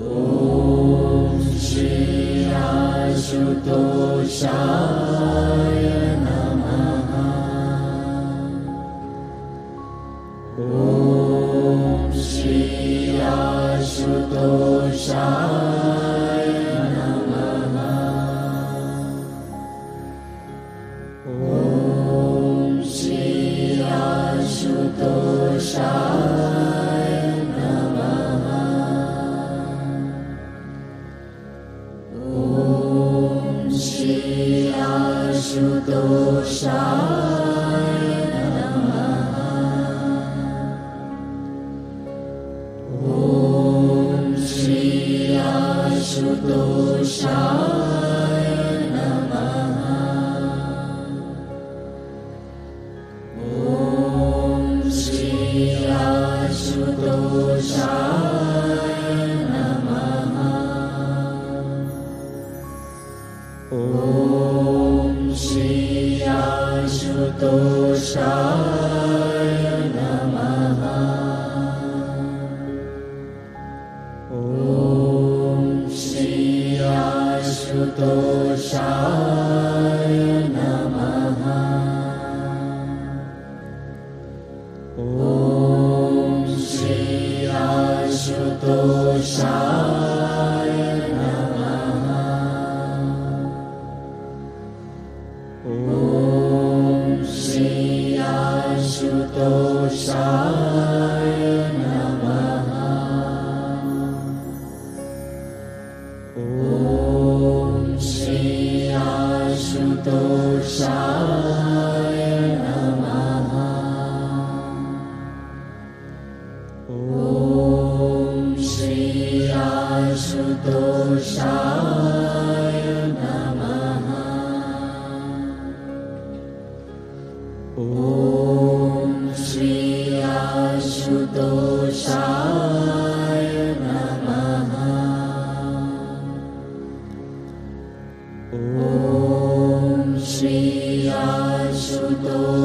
Om Shri Ashutoshaya Namaha. Om Shri Ashutoshaya ॐ श्री आशुतोषाय नमः। आशुतोषाय तोषा नमः ॐ श्रीयाशुतोषा नमः। ॐ श्रीयाशुतोषा आशुतोषाय नमः। ॐ श्री आशुतोषाय दोषाय नमः। ॐ श्री श्रीयाशुतो